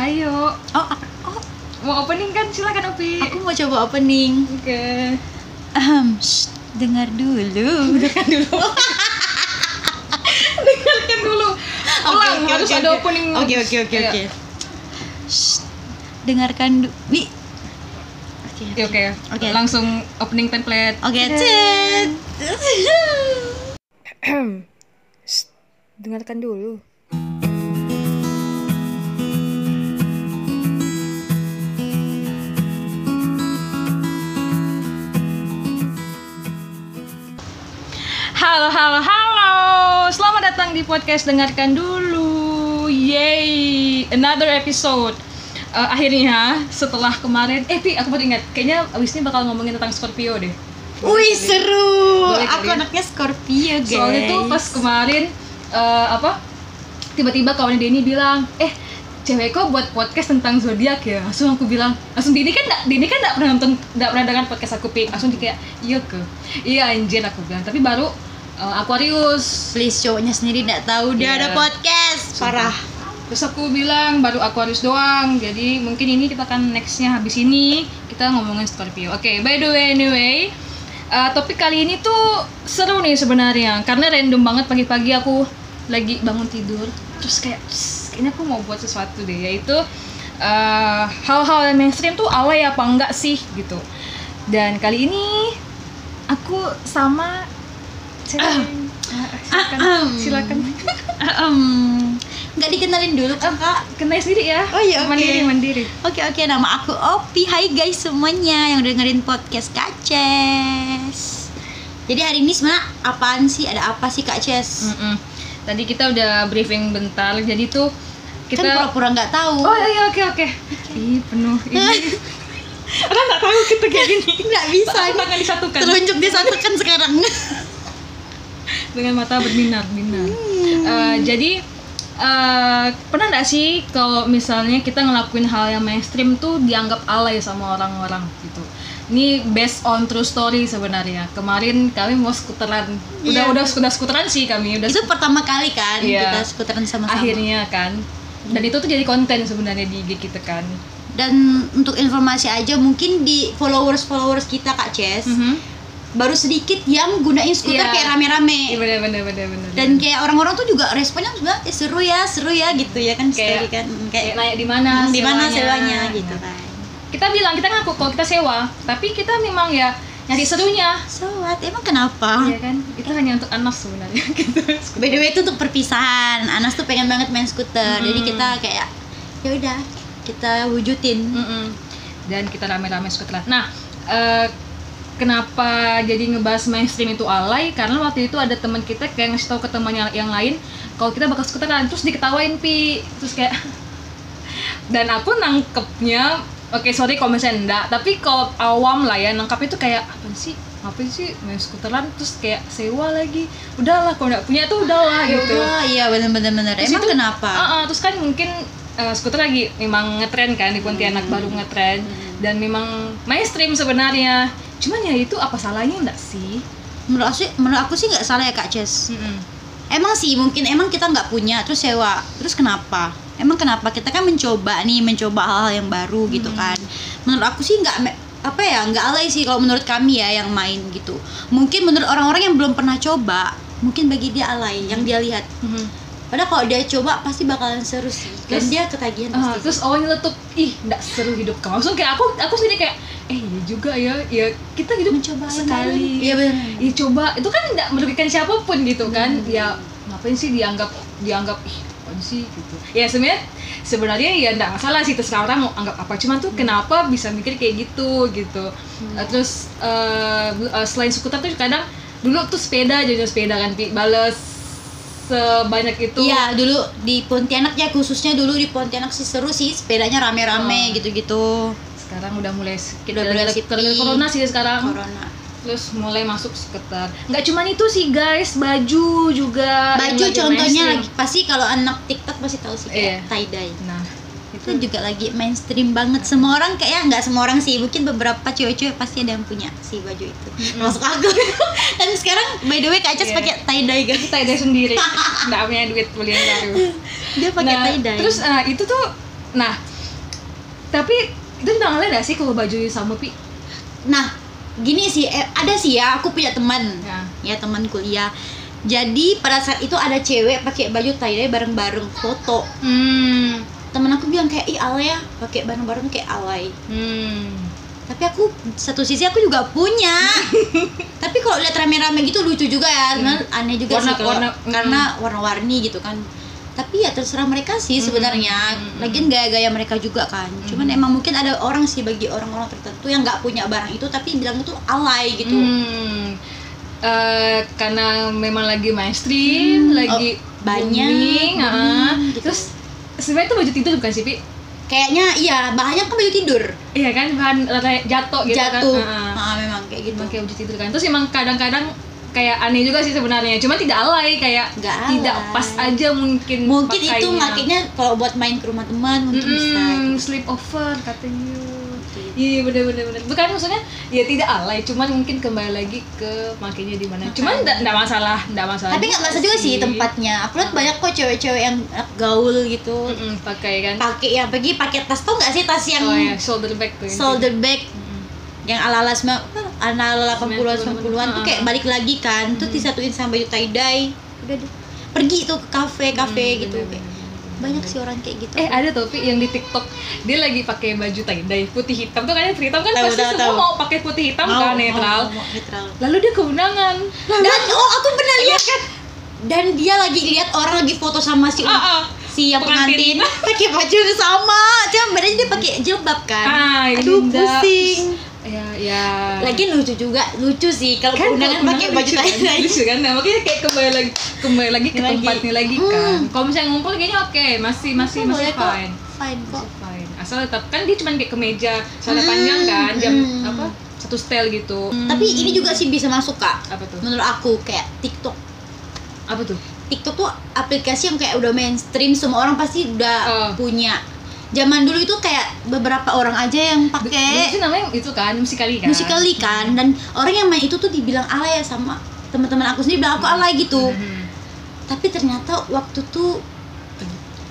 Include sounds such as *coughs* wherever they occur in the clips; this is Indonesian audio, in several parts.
Ayo, Oh, oh, mau opening kan? Silakan Opi. aku mau coba opening. Oke. Ahem, shh, dengar dulu. Dengarkan dulu. *laughs* Dengarkan dulu. Ulang, harus ada opening. Oke, oke, oke, Ayo. oke. Dengarkan dulu. Nih. Oke. Oke, oke. Oke. Langsung opening template. Oke, cet. *clears throat* Dengarkan dulu. Halo, halo, halo. Selamat datang di podcast Dengarkan Dulu. Yay, another episode. Eh, akhirnya setelah kemarin, eh Pi, aku baru ingat, kayaknya abis ini bakal ngomongin tentang Scorpio deh. Wih, seru. Boleh kali Aku ya? anaknya Scorpio, guys. Soalnya tuh pas kemarin eh, apa tiba-tiba kawan Denny bilang, eh cewek kok buat podcast tentang zodiak ya? Langsung aku bilang, langsung Denny kan nggak Denny kan nggak pernah nonton nggak pernah dengar podcast aku pi, langsung dia kayak iya ke, iya anjir aku bilang. Tapi baru eh, Aquarius. please cowoknya sendiri nggak tahu dia Iya. ada podcast. Parah. Terus aku bilang baru Aquarius doang, jadi mungkin ini kita akan nextnya habis ini kita ngomongin Scorpio. Oke, by the way anyway, uh, topik kali ini tuh seru nih sebenarnya karena random banget pagi-pagi aku lagi bangun tidur terus kayak "Tss, kayaknya aku mau buat sesuatu deh yaitu uh, hal-hal yang mainstream tuh alay apa enggak sih gitu. Dan kali ini aku sama silakan, Ahem. silakan. Ahem. nggak dikenalin dulu kakak. Kenal sendiri ya. Oh iya, oke. Mandiri, mandiri. Oke oke nama aku Opi. Hai guys semuanya yang dengerin podcast Kak Ces. Jadi hari ini sebenarnya apaan sih? Ada apa sih Kak Ces? Mm-mm. Tadi kita udah briefing bentar, jadi tuh kita Kan pura-pura nggak tahu. Oh iya oke oke. Ih penuh *laughs* ini. Orang nggak tahu kita kayak gini. nggak bisa. Tangan disatukan Telunjuk disatukan sekarang. *laughs* dengan mata berbinar binar. Eh, jadi eh, pernah nggak sih kalau misalnya kita ngelakuin hal yang mainstream tuh dianggap alay sama orang-orang gitu. Ini based on true story sebenarnya. Kemarin kami mau skuteran. Udah Iya. udah udah skuteran sih kami. Udah Itu pertama kali kan Iya. kita skuteran sama-sama. akhirnya kan dan itu tuh jadi konten sebenarnya di IG kita kan Dan untuk informasi aja mungkin di followers followers kita Kak Ces baru sedikit yang gunain skuter Iya. kayak rame-rame. iya bener bener bener Dan kayak orang-orang tuh juga responnya sebenarnya "Eh, seru ya, seru ya gitu ya kan Kayak- story kan. Mm, kayak Kayak naik di mana di mana sewanya. gitu kan. kita bilang kita ngaku kalau kita sewa tapi kita memang ya nyari serunya So what? Emang kenapa? Iya kan itu hanya untuk anak sebenarnya *laughs* gitu By the way itu untuk perpisahan. Anas tuh pengen banget main skuter. Mm. Jadi kita kayak ya udah kita wujudin. Mm-mm. dan kita rame-rame skuteran nah eh, kenapa jadi ngebahas mainstream itu alay karena waktu itu ada teman kita kayak ngasih tahu ke temannya yang lain kalau kita bakal skuteran terus diketawain pi terus kayak *laughs* dan aku nangkepnya oke sorry kalau misalnya enggak tapi kalau awam lah ya nangkap itu kayak apa sih ngapain sih main skuteran terus kayak sewa lagi udahlah kalau nggak punya tuh udahlah gitu Oh iya bener-bener bener. Emang itu- kenapa? Ah, ah, terus kan mungkin eh, skuter lagi memang ngetren kan di Pontianak Hmm. baru ngetren dan memang mainstream sebenarnya. Cuman ya itu apa salahnya enggak sih? Menurut aku sih, menurut aku sih nggak salah ya Kak Ces. Emang sih mungkin emang kita nggak punya terus sewa. Terus kenapa? Emang kenapa? Kita kan mencoba nih, mencoba hal-hal yang baru gitu Hmm. kan. Menurut aku sih nggak apa ya nggak alay sih kalau menurut kami ya yang main gitu. Mungkin menurut orang-orang yang belum pernah coba, mungkin bagi dia alay yang dia lihat. Padahal kalau dia coba pasti bakalan seru sih. Dan Terus- dia ketagihan pasti. terus awalnya letup, ih enggak seru hidup kamu. Langsung kayak aku aku sendiri kayak eh iya juga ya, ya kita hidup mencoba sekali. Iya benar. Iya coba, itu kan enggak merugikan siapa pun gitu kan. Ya ngapain sih dianggap dianggap ih apaan sih gitu. Ya sebenarnya sebenarnya ya enggak masalah sih terserah orang mau anggap apa. Cuman tuh kenapa bisa mikir kayak gitu gitu. Eh, terus eh, bel- eh, selain skuter tuh kadang dulu tuh sepeda jajan sepeda kan bales sebanyak itu. Iya dulu di Pontianak ya khususnya dulu di Pontianak sih seru sih sepedanya rame-rame Oh. gitu-gitu. Sekarang udah mulai Udah mulai gara-gara corona sih sekarang. Corona. terus mulai masuk skuter nggak cuman itu sih guys baju juga Baju contohnya lagi pasti kalau anak TikTok pasti tahu sih kayak tie dye. nah Itu juga lagi mainstream banget. Semua orang kayak nggak semua orang sih, mungkin beberapa cewek-cewek pasti ada yang punya si baju itu. Termasuk aku. *laughs* Dan sekarang by the way Kak Iya. pakai tie dye guys. tie dye sendiri *laughs* nggak punya duit beli yang baru Dia pakai nah, tie dye. terus eh, itu tuh nah tapi itu nggak ngeliat gak sih kalau baju sama pi nah gini sih eh, ada sih ya aku punya teman ya ya teman kuliah jadi pada saat itu ada cewek pakai baju tie dye bareng-bareng foto hmm temen aku bilang kayak ih alay ya pakai bareng-bareng kayak alay. Hmm. Tapi aku satu sisi aku juga punya. *laughs* Tapi kalau lihat rame-rame gitu lucu juga ya sebenarnya aneh juga Warna- sih kalau warna- mm. karena warna-warni gitu kan. Tapi ya terserah mereka sih sebenarnya. mm, lagian gaya-gaya mereka juga kan. Cuman emang mungkin ada orang sih bagi orang-orang tertentu yang nggak punya barang itu tapi bilang itu alay gitu. Hmm. Eh, karena memang lagi mainstream, Hmm, lagi oh, banyak, booming, booming, ah. gitu. terus sebenarnya itu baju tidur bukan sih Pi? kayaknya iya bahannya kan baju tidur Iya kan bahan jatuh gitu jatuh kan. Ah, Ah, memang kayak gitu kayak baju tidur kan. Terus emang kadang-kadang kayak aneh juga sih sebenarnya. Cuma tidak alay kayak tidak alay. pas aja mungkin mungkin itu pakainya. makanya kalau buat main ke rumah teman mungkin bisa Mm-mm, sleep over katanya. Iya bener bener bener. Bukan maksudnya ya tidak alay, cuman mungkin kembali lagi ke makainya di mana. Cuman enggak enggak masalah, enggak masalah. tapi nggak masalah juga sih tempatnya aku lihat banyak kok cewek-cewek yang anak gaul gitu Mm-mm, pakai kan. pakai yang pergi pakai tas tau nggak sih tas yang Oh ya, shoulder bag tuh. yang shoulder bag Mm-mm. yang ala-ala sembilan ala-ala 80-an 90-an, 90-an tuh kayak balik lagi kan tuh disatuin sama baju tie dye udah deh pergi tuh ke kafe kafe Hmm, gitu bener, bener. Banyak sih orang kayak gitu Eh ada tuh Pi yang di TikTok dia lagi pakai baju tie dye putih hitam tuh kan yang hitam kan Tahu, pasti tahu, semua tahu. mau pakai putih hitam Mau, kan mau, netral. mau, netral Lalu dia keundangan. dan oh aku pernah lihat kan dan dia lagi lihat orang lagi foto sama si Ah, ah. si yang Pengantin. pengantin *laughs* pakai baju yang sama cuma bedanya dia pakai jilbab kan Ah, aduh Linda. pusing Ya ya. lagi lucu juga lucu sih kalau kan undangan pakai baju lucu tie kan? dye lucu kan nah, makanya kayak kembali lagi kembali lagi ke Lagi. tempatnya lagi Hmm. kan kalau misalnya ngumpul kayaknya oke masih masih masih boleh kok. fine fine kok masih fine asal tetap kan dia cuma kayak kemeja celana Hmm, panjang kan jam hmm. apa satu style gitu tapi ini juga sih bisa masuk kak apa tuh menurut aku kayak TikTok apa tuh TikTok tuh aplikasi yang kayak udah mainstream semua orang pasti udah Oh. punya zaman dulu itu kayak beberapa orang aja yang pakai sih namanya itu kan musikali kan musikali kan dan orang yang main itu tuh dibilang alay ya sama teman-teman aku sendiri bilang aku alay gitu Mhm. tapi ternyata waktu tuh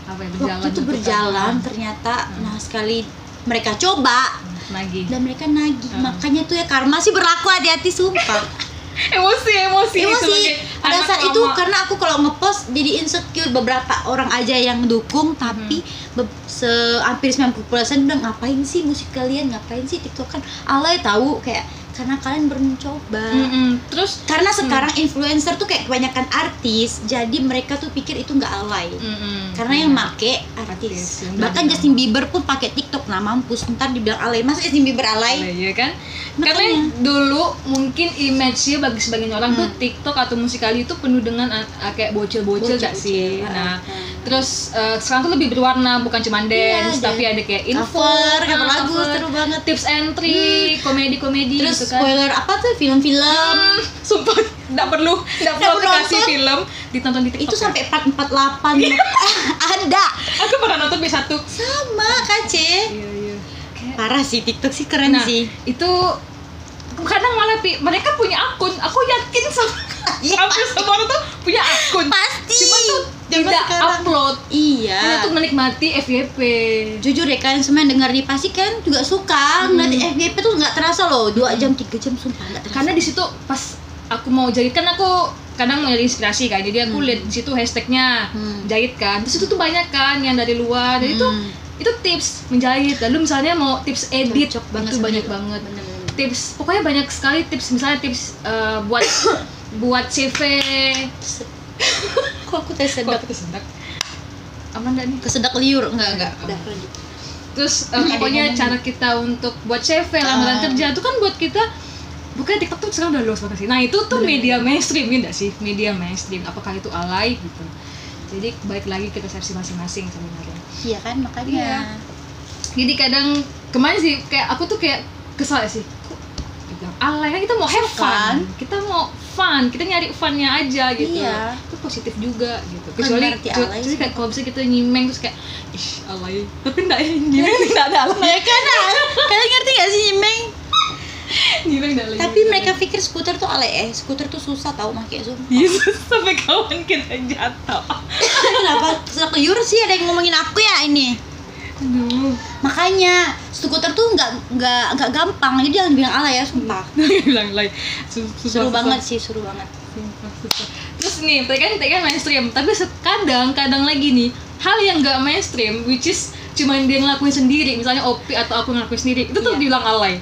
apa ya berjalan waktu tuh berjalan kan. ternyata Hmm. nah sekali mereka coba lagi dan mereka nagih Hmm. makanya tuh ya karma sih berlaku hati-hati sumpah *laughs* emosi emosi emosi. sebagai pada saat itu karena aku kalau ngepost jadi insecure beberapa orang aja yang dukung tapi Hmm. se hampir 90% bilang ngapain sih musik kalian? Ngapain sih tiktok kan? Alay tahu kayak karena kalian mencoba Mm-mm. terus karena sekarang influencer tuh kayak kebanyakan artis jadi mereka tuh pikir itu nggak alay mm-mm. karena yang Iya. make Artis, artis yang bahkan. Justin Bieber pun pakai TikTok nah mampus ntar dibilang alay masa Justin Bieber alay Alay, ya kan? Makanya. Karena dulu mungkin image-nya bagi sebagian orang tuh Hmm. TikTok atau musikali itu penuh dengan uh, kayak bocil-bocil gak sih? Bocil, Nah, ah, ah. Terus uh, sekarang tuh lebih berwarna bukan cuma Iya, dance, dan tapi ada kayak info, cover cover ah, lagu cover, seru banget tips and trick, komedi-komedi terus gitu kan. spoiler apa tuh film-film Hmm, sumpah nggak perlu nggak perlu aplikasi nonton. film ditonton di TikTok. itu ya. sampai 448 *laughs* ada aku pernah nonton di satu. sama kace Iya iya. Kayak parah sih TikTok sih keren nah, sih itu kadang malah Pi, mereka punya akun aku yakin sama Iya, *laughs* hampir pasti. semua orang tuh punya akun pasti Zaman tidak sekarang. upload iya hanya tuh menikmati FYP jujur ya kalian semua yang dengar nih pasti kan juga suka Hmm. ngeliat FYP tuh nggak terasa loh dua jam tiga jam sumpah nggak terasa karena di situ pas aku mau jahit kan aku kadang mau nyari inspirasi kan jadi aku Hmm. lihat di situ hashtagnya Hmm. jahit kan terus itu tuh banyak kan yang dari luar jadi itu Hmm. itu tips menjahit lalu misalnya mau tips edit Cocok banget itu banyak banget Bener-bener. tips pokoknya banyak sekali tips misalnya tips eh, buat *coughs* buat CV kok aku tes sedap? Kok kesedak aman gak nih? Kesedak liur? Enggak enggak. Enggak. udah lanjut. Terus ada pokoknya cara kita untuk buat CV lamaran Ah. kerja itu kan buat kita bukan TikTok tuh sekarang udah luas banget sih. Nah itu tuh Bener. media mainstream ya nggak sih? Media mainstream. Apakah itu alay gitu? Jadi baik lagi ke persepsi masing-masing sebenarnya. Iya kan? Makanya. Iya. jadi kadang kemarin sih kayak aku tuh kayak kesal sih. kok dibilang alay kan kita mau have Fun. fun. Kita mau fun. Kita nyari funnya aja gitu. Iya. itu positif juga gitu. Kecuali kecuali- kayak kalau misalnya kita nyimeng terus kayak ih alay. Tapi enggak ya nyimeng. *laughs* Enggak ada alay. Mereka nah kalian ngerti gak sih Meng nyimeng enggak alay tapi mereka pikir skuter tuh alay. Eh skuter tuh susah tau pakai zoom. Yesus *laughs* sampai kawan kita jatuh. *laughs* Kenapa? Liur sih ada yang ngomongin aku ya ini aduh. Makanya skuter tuh nggak nggak nggak gampang. Jadi jangan bilang alay ya sumpah. *laughs* Bilang lain seru banget sih seru banget. Terus nih tadi kan tadi kan mainstream. Tapi se- kadang kadang lagi nih hal yang nggak mainstream which is cuman dia ngelakuin sendiri. Misalnya Opi atau aku ngelakuin sendiri itu tuh Iya. dibilang alay.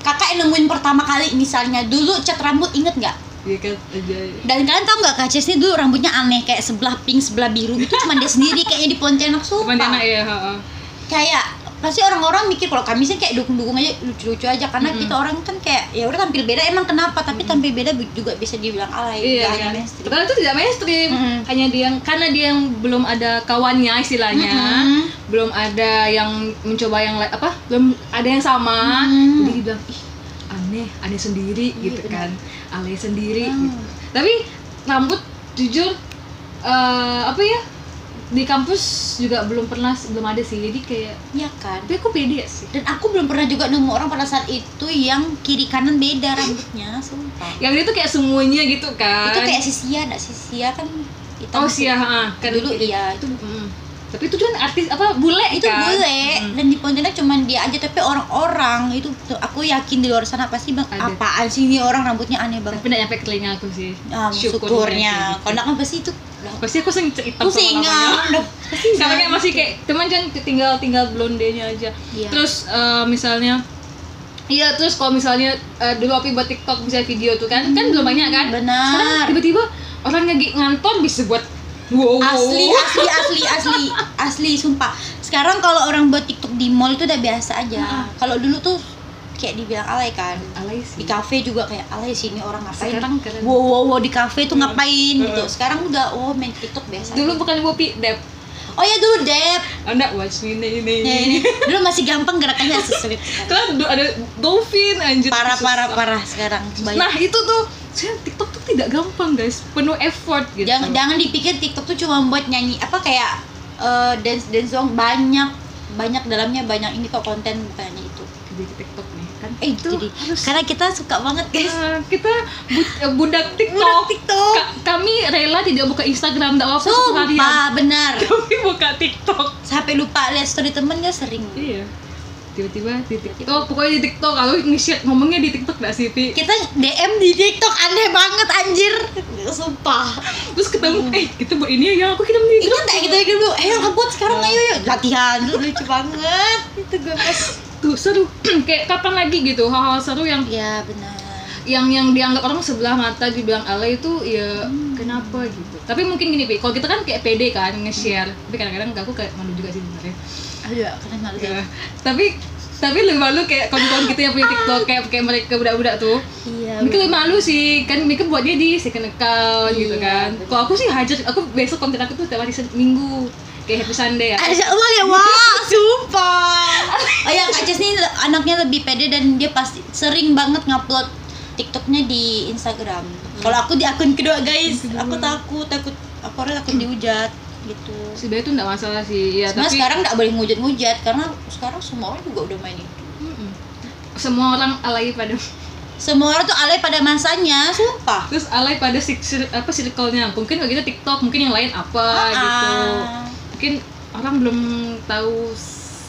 Kakak yang nemuin pertama kali misalnya dulu cat rambut inget nggak Iya kan aja dan kalian tau nggak Kak Ces ini dulu rambutnya aneh kayak sebelah pink sebelah biru itu cuma dia sendiri kayaknya di Pontianak sumpah Pontianak ya ha, ha. kayak pasti orang-orang mikir kalau kami sih kayak dukung-dukung aja lucu-lucu aja karena Mm-mm. kita orang kan kayak ya udah tampil beda emang kenapa tapi tampil beda juga bisa dibilang alay Iya kan. mainstream. Padahal itu tidak mainstream. Mm-mm. Hanya dia yang karena dia yang belum ada kawannya istilahnya, Mm-mm. belum ada yang mencoba yang apa? Belum ada yang sama. Mm. Jadi dibilang ih aneh, aneh sendiri Iya, gitu benar. kan. Alay sendiri Mm. gitu. Tapi rambut jujur eh, apa ya? Di kampus juga belum pernah belum ada sih. Jadi kayak Iya kan tapi aku pede sih. dan aku belum pernah juga nemu orang pada saat itu yang kiri kanan beda rambutnya sumpah Yang dia tuh kayak semuanya gitu kan. itu kayak Sisia enggak Sisia kan hitam Oh tuh. sia, ha, kan dulu iya itu mm. Tapi itu kan artis apa bule itu kan? bule. Mm. dan di Pontianak cuman dia aja tapi orang-orang itu tuh, aku yakin di luar sana pasti bang Ada. apaan sih ini orang rambutnya aneh banget. Tapi tidak nyampe ke telinga aku sih. Ah, syukurnya kalau kan pasti itu? Pasti aku sering cerita ah, udah pusing sekarang kayak masih kayak teman kan tinggal tinggal blondenya aja. Iya. terus eh, misalnya Iya terus kalau misalnya eh, dulu Opi buat TikTok misalnya video tuh kan kan belum banyak kan. Benar. sekarang tiba-tiba orang lagi ngantor bisa buat wow. Wow, asli wow. asli asli asli asli sumpah. Sekarang kalau orang buat TikTok di mall itu udah biasa aja. Heeh. kalau dulu tuh kayak dibilang alay kan. Alay di sih kafe juga kayak alay sih ini orang ngapain? Sekarang keren. wow wow wow di kafe tuh Heeh. ngapain gitu. Heeh. sekarang udah oh main TikTok biasa dulu bukan Wopi Dep. Oh ya dulu Dep. Anda watch me ini ini ya, ini dulu masih gampang gerakannya sesulit. Sekarang. kan du- ada dolphin anjir. Parah parah parah sekarang. Banyak. Nah itu tuh saya TikTok tuh tidak gampang guys, penuh effort gitu. jangan jangan dipikir TikTok tuh cuma buat nyanyi apa kayak eh, dance dance song banyak banyak dalamnya banyak ini kok konten bukan hanya itu Jadi TikTok nih kan. eh itu jadi harus karena kita suka banget guys Ah, kita eh, budak TikTok. Budak TikTok. Ka- kami rela tidak buka Instagram, tidak apa satu harian. sumpah benar *laughs* Kami buka TikTok. sampai lupa lihat story temen gak sering Iya. Tiba-tiba di TikTok, pokoknya di TikTok kalau nge-share ngomongnya di TikTok gak sih, Pi? kita DM di TikTok aneh banget anjir. Sumpah. Terus ketemu, eh kita buat ini ya, aku kirim di ingat tak kita gitu dulu eh yang buat sekarang ayo yuk latihan dulu lucu banget. Itu gue pas Tuh seru. *clears throat* Kayak kapan lagi gitu hal-hal seru yang ya benar. yang yang dianggap orang sebelah mata dibilang alay itu ya Hmm. Kenapa gitu. Tapi mungkin gini Pi, kalau kita kan kayak pede kan nge-share. Tapi kadang-kadang aku kayak malu juga sih sebenarnya. Aduh ya keren banget ya. tapi tapi lebih malu kayak kawan-kawan kita yang punya TikTok kayak kayak mereka budak-budak tuh. Iya mereka lebih malu sih. Kan mereka buatnya di second account gitu Iya, kan. bener. kalau aku sih hajar aku besok konten aku tuh tiap hari minggu. Kayak happy Sunday ya. Ada Allah ya wah sumpah. Oh ya Kak Ces nih anaknya lebih pede dan dia pasti sering banget ngupload TikToknya di Instagram. Kalau aku di akun kedua guys. Kedua. aku takut takut. Aku orang takut dihujat gitu. Sebenarnya itu nggak masalah sih. Ya Sebenarnya tapi sekarang nggak boleh ngujat-ngujat karena sekarang semua orang juga udah main itu. Mm-mm. semua orang alay pada semua orang tuh alay pada masanya sumpah. Terus alay pada sik- sir- apa circle-nya. Mungkin bagi kita TikTok mungkin yang lain apa gitu Ah, mungkin orang belum tahu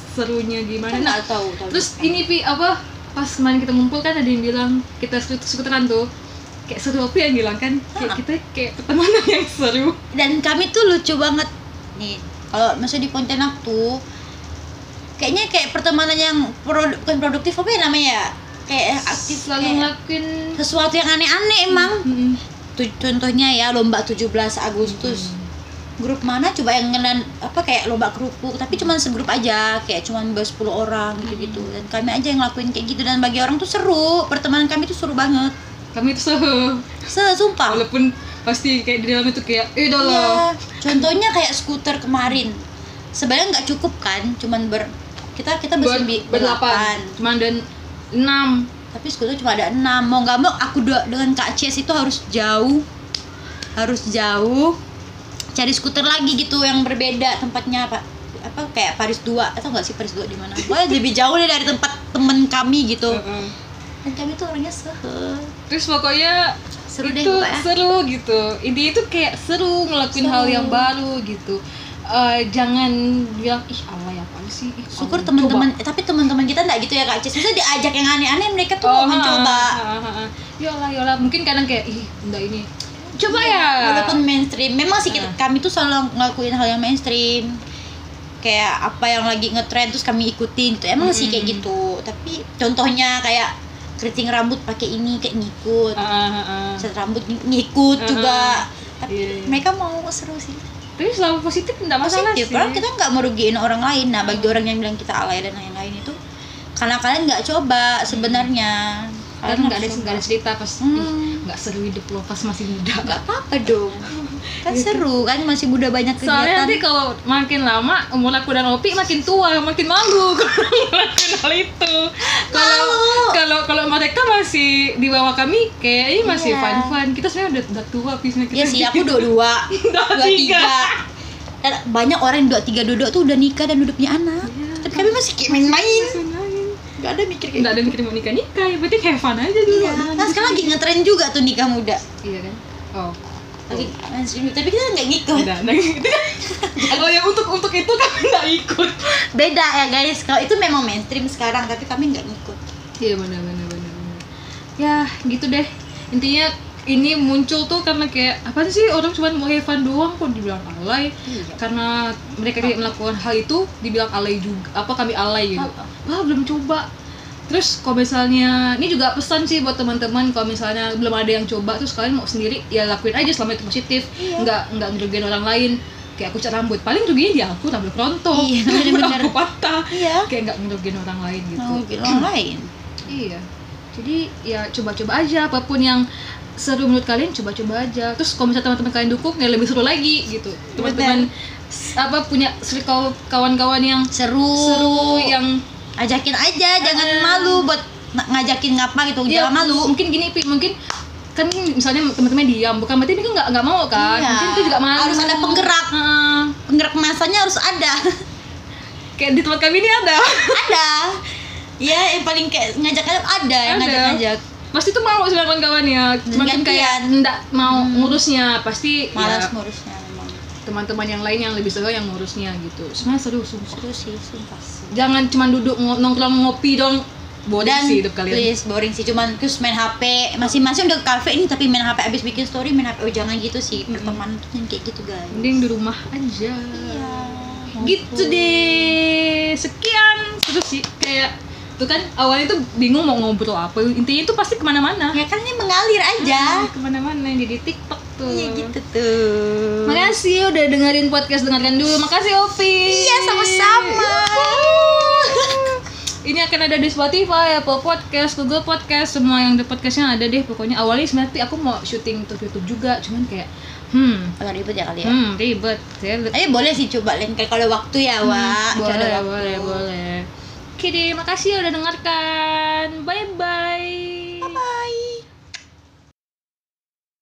serunya gimana. Kan nah tahu tahu. terus ini pi apa pas kemarin kita ngumpul kan ada yang bilang kita skuteran tuh. Kayak seru apa yang bilang kan? Kayak kita kayak pertemanan *laughs* yang seru. Dan kami tuh lucu banget. Nih kalau maksudnya di Pontianak tuh kayaknya kayak pertemanan yang produ- bukan produktif apa ya namanya? Ya kayak aktif selalu kayak ngelakuin sesuatu yang aneh-aneh emang Mm-mm. Tu- contohnya ya lomba 17 Agustus grup mana? Coba yang ngelan apa kayak lomba kerupuk tapi cuman segrup aja kayak cuman baru 10 orang gitu-gitu. Dan kami aja yang ngelakuin kayak gitu. Dan bagi orang tuh seru. Pertemanan kami tuh seru banget. Kami itu seru. Se- sumpah. Walaupun pasti kayak di dalam itu kayak eh lah. Iya. Contohnya kayak skuter kemarin. Sebenarnya nggak cukup kan, cuman ber kita kita Ber- bersembi berdelapan berdelapan. cuma dan enam. Tapi skuter cuma ada enam. Mau nggak mau aku dengan Kak Cies itu harus jauh, harus jauh. Cari skuter lagi gitu yang berbeda tempatnya pak apa kayak Paris 2 atau nggak sih Paris 2 di mana? Pokoknya lebih jauh deh dari tempat temen kami gitu. Heeh. Dan kami tuh orangnya sehe. terus pokoknya Seru deh itu pokoknya. seru gitu intinya itu kayak seru ngelakuin Seru. hal yang baru gitu eh, jangan bilang ih alay apa sih ih, syukur alay." teman-teman eh, tapi teman-teman kita nggak gitu ya kak Cis Maksudnya diajak yang aneh-aneh mereka tuh Coba. mau mencoba yolah yolah mungkin kadang kayak ih enggak ini coba ya walaupun mainstream memang sih kita, Ah. kami tuh selalu ngelakuin hal yang mainstream kayak apa yang lagi ngetrend terus kami ikutin gitu emang sih kayak Mm-mm. gitu tapi contohnya kayak keriting rambut pakai ini kayak ngikut ah, ah, ah. cat rambut ng- ngikut Ah, juga ah. tapi Iya, iya. mereka mau seru sih tapi selalu positif enggak masalah positif sih karena kita nggak merugiin orang lain nah bagi orang yang bilang kita alay dan lain-lain itu karena kalian nggak coba sebenarnya kan Kalian nggak ada nggak ada cerita pas Hmm. Nggak seru hidup lo pas masih muda nggak apa-apa dong kan seru kan masih muda banyak Iya. soalnya kegiatan nanti kalau makin lama umur aku dan Opi makin tua makin malu *laughs* kalau ngelakuin hal itu kalau kalau kalau mereka masih di bawah kami kayaknya masih Iya. fun fun kita sebenarnya udah, udah tua pisnya Iya sih, aku dua dua, Dua *laughs* dua tiga. Dan banyak orang yang dua tiga dua tuh udah nikah dan udah punya anak. Iya. Tapi kami masih main-main. Gak ada mikir kayak nggak ada mikir mau nikah nikah ya berarti have fun aja dulu Iya. Nah sekarang lagi ngetren juga tuh nikah muda. iya kan oh Lagi mainstream, tapi kita nggak ngikut. Enggak, nah, kan kalau yang untuk untuk itu kami *laughs* nggak ikut Beda ya guys. Kalau itu memang mainstream sekarang, tapi kami nggak ngikut. Iya benar benar benar. Ya gitu deh. Intinya ini muncul tuh karena kayak apa sih orang cuma mau have fun doang kok dibilang alay Iya. karena mereka tidak melakukan hal itu dibilang alay juga apa kami alay gitu wah belum coba terus kalau misalnya ini juga pesan sih buat teman-teman kalau misalnya belum ada yang coba terus kalian mau sendiri ya lakuin aja selama itu positif Iya. nggak nggak ngerugiin orang lain kayak aku cat rambut paling ruginya di aku rambut rontok Iya, *laughs* rambut bener-bener. aku patah Iya. kayak nggak ngerugiin orang lain gitu Mau bilang lain. Iya. Jadi ya coba-coba aja apa pun yang seru menurut kalian coba-coba aja. Terus kalau misalnya teman-teman kalian dukung ya lebih seru lagi gitu. Teman-teman apa punya kawan-kawan yang Seru. seru yang Ajakin aja, jangan malu buat ng- ngajakin ngapa gitu. ya Jangan malu. Mungkin gini Pi, mungkin kan misalnya teman-teman diam bukan berarti mereka nggak nggak mau kan Iya. mungkin itu juga malu Harus ada penggerak. Heeh. Penggerak masanya harus ada. *laughs* kayak di tempat kami ini ada ada ya yang paling kayak ngajak ngajak ada yang Ada. ngajak ngajak pasti tuh mau sebenarnya kawan-kawannya cuma kan kayak Gantian. nggak mau ngurusnya. Pasti malas ya, ngurusnya teman-teman yang lain yang lebih seru yang ngurusnya gitu. Sebenarnya seru seru sih sumpah. Jangan cuma duduk nongkrong ngopi dong. Boring dan sih hidup kalian. please boring sih. Cuman terus main HP masing-masing udah ke kafe ini tapi main HP abis bikin story main HP oh jangan gitu sih. Pertemanan tuh yang kayak gitu guys. Mending di rumah aja. Iya. gitu deh. Sekian. Terus sih. Kayak tuh kan awalnya tuh bingung mau ngobrol apa. Intinya itu pasti ke mana-mana. Ya kan ini mengalir aja. Ah, ke mana-mana jadi tiktok tuh. Iya gitu tuh. Makasih udah dengerin podcast dengarkan dulu. Makasih Ovi. Iya sama-sama. Ini akan ada di Spotify, Apple Podcast, Google Podcast, semua yang di podcastnya ada deh. Pokoknya awalnya sebenarnya aku mau syuting untuk YouTube juga, cuman kayak hmm, agak ribet ya kali ya? Hmm ribet. Ayo boleh sih coba lain kali kalau waktu ya, Wak. Ada boleh, boleh, boleh. Oke deh, makasih udah dengarkan. Bye bye.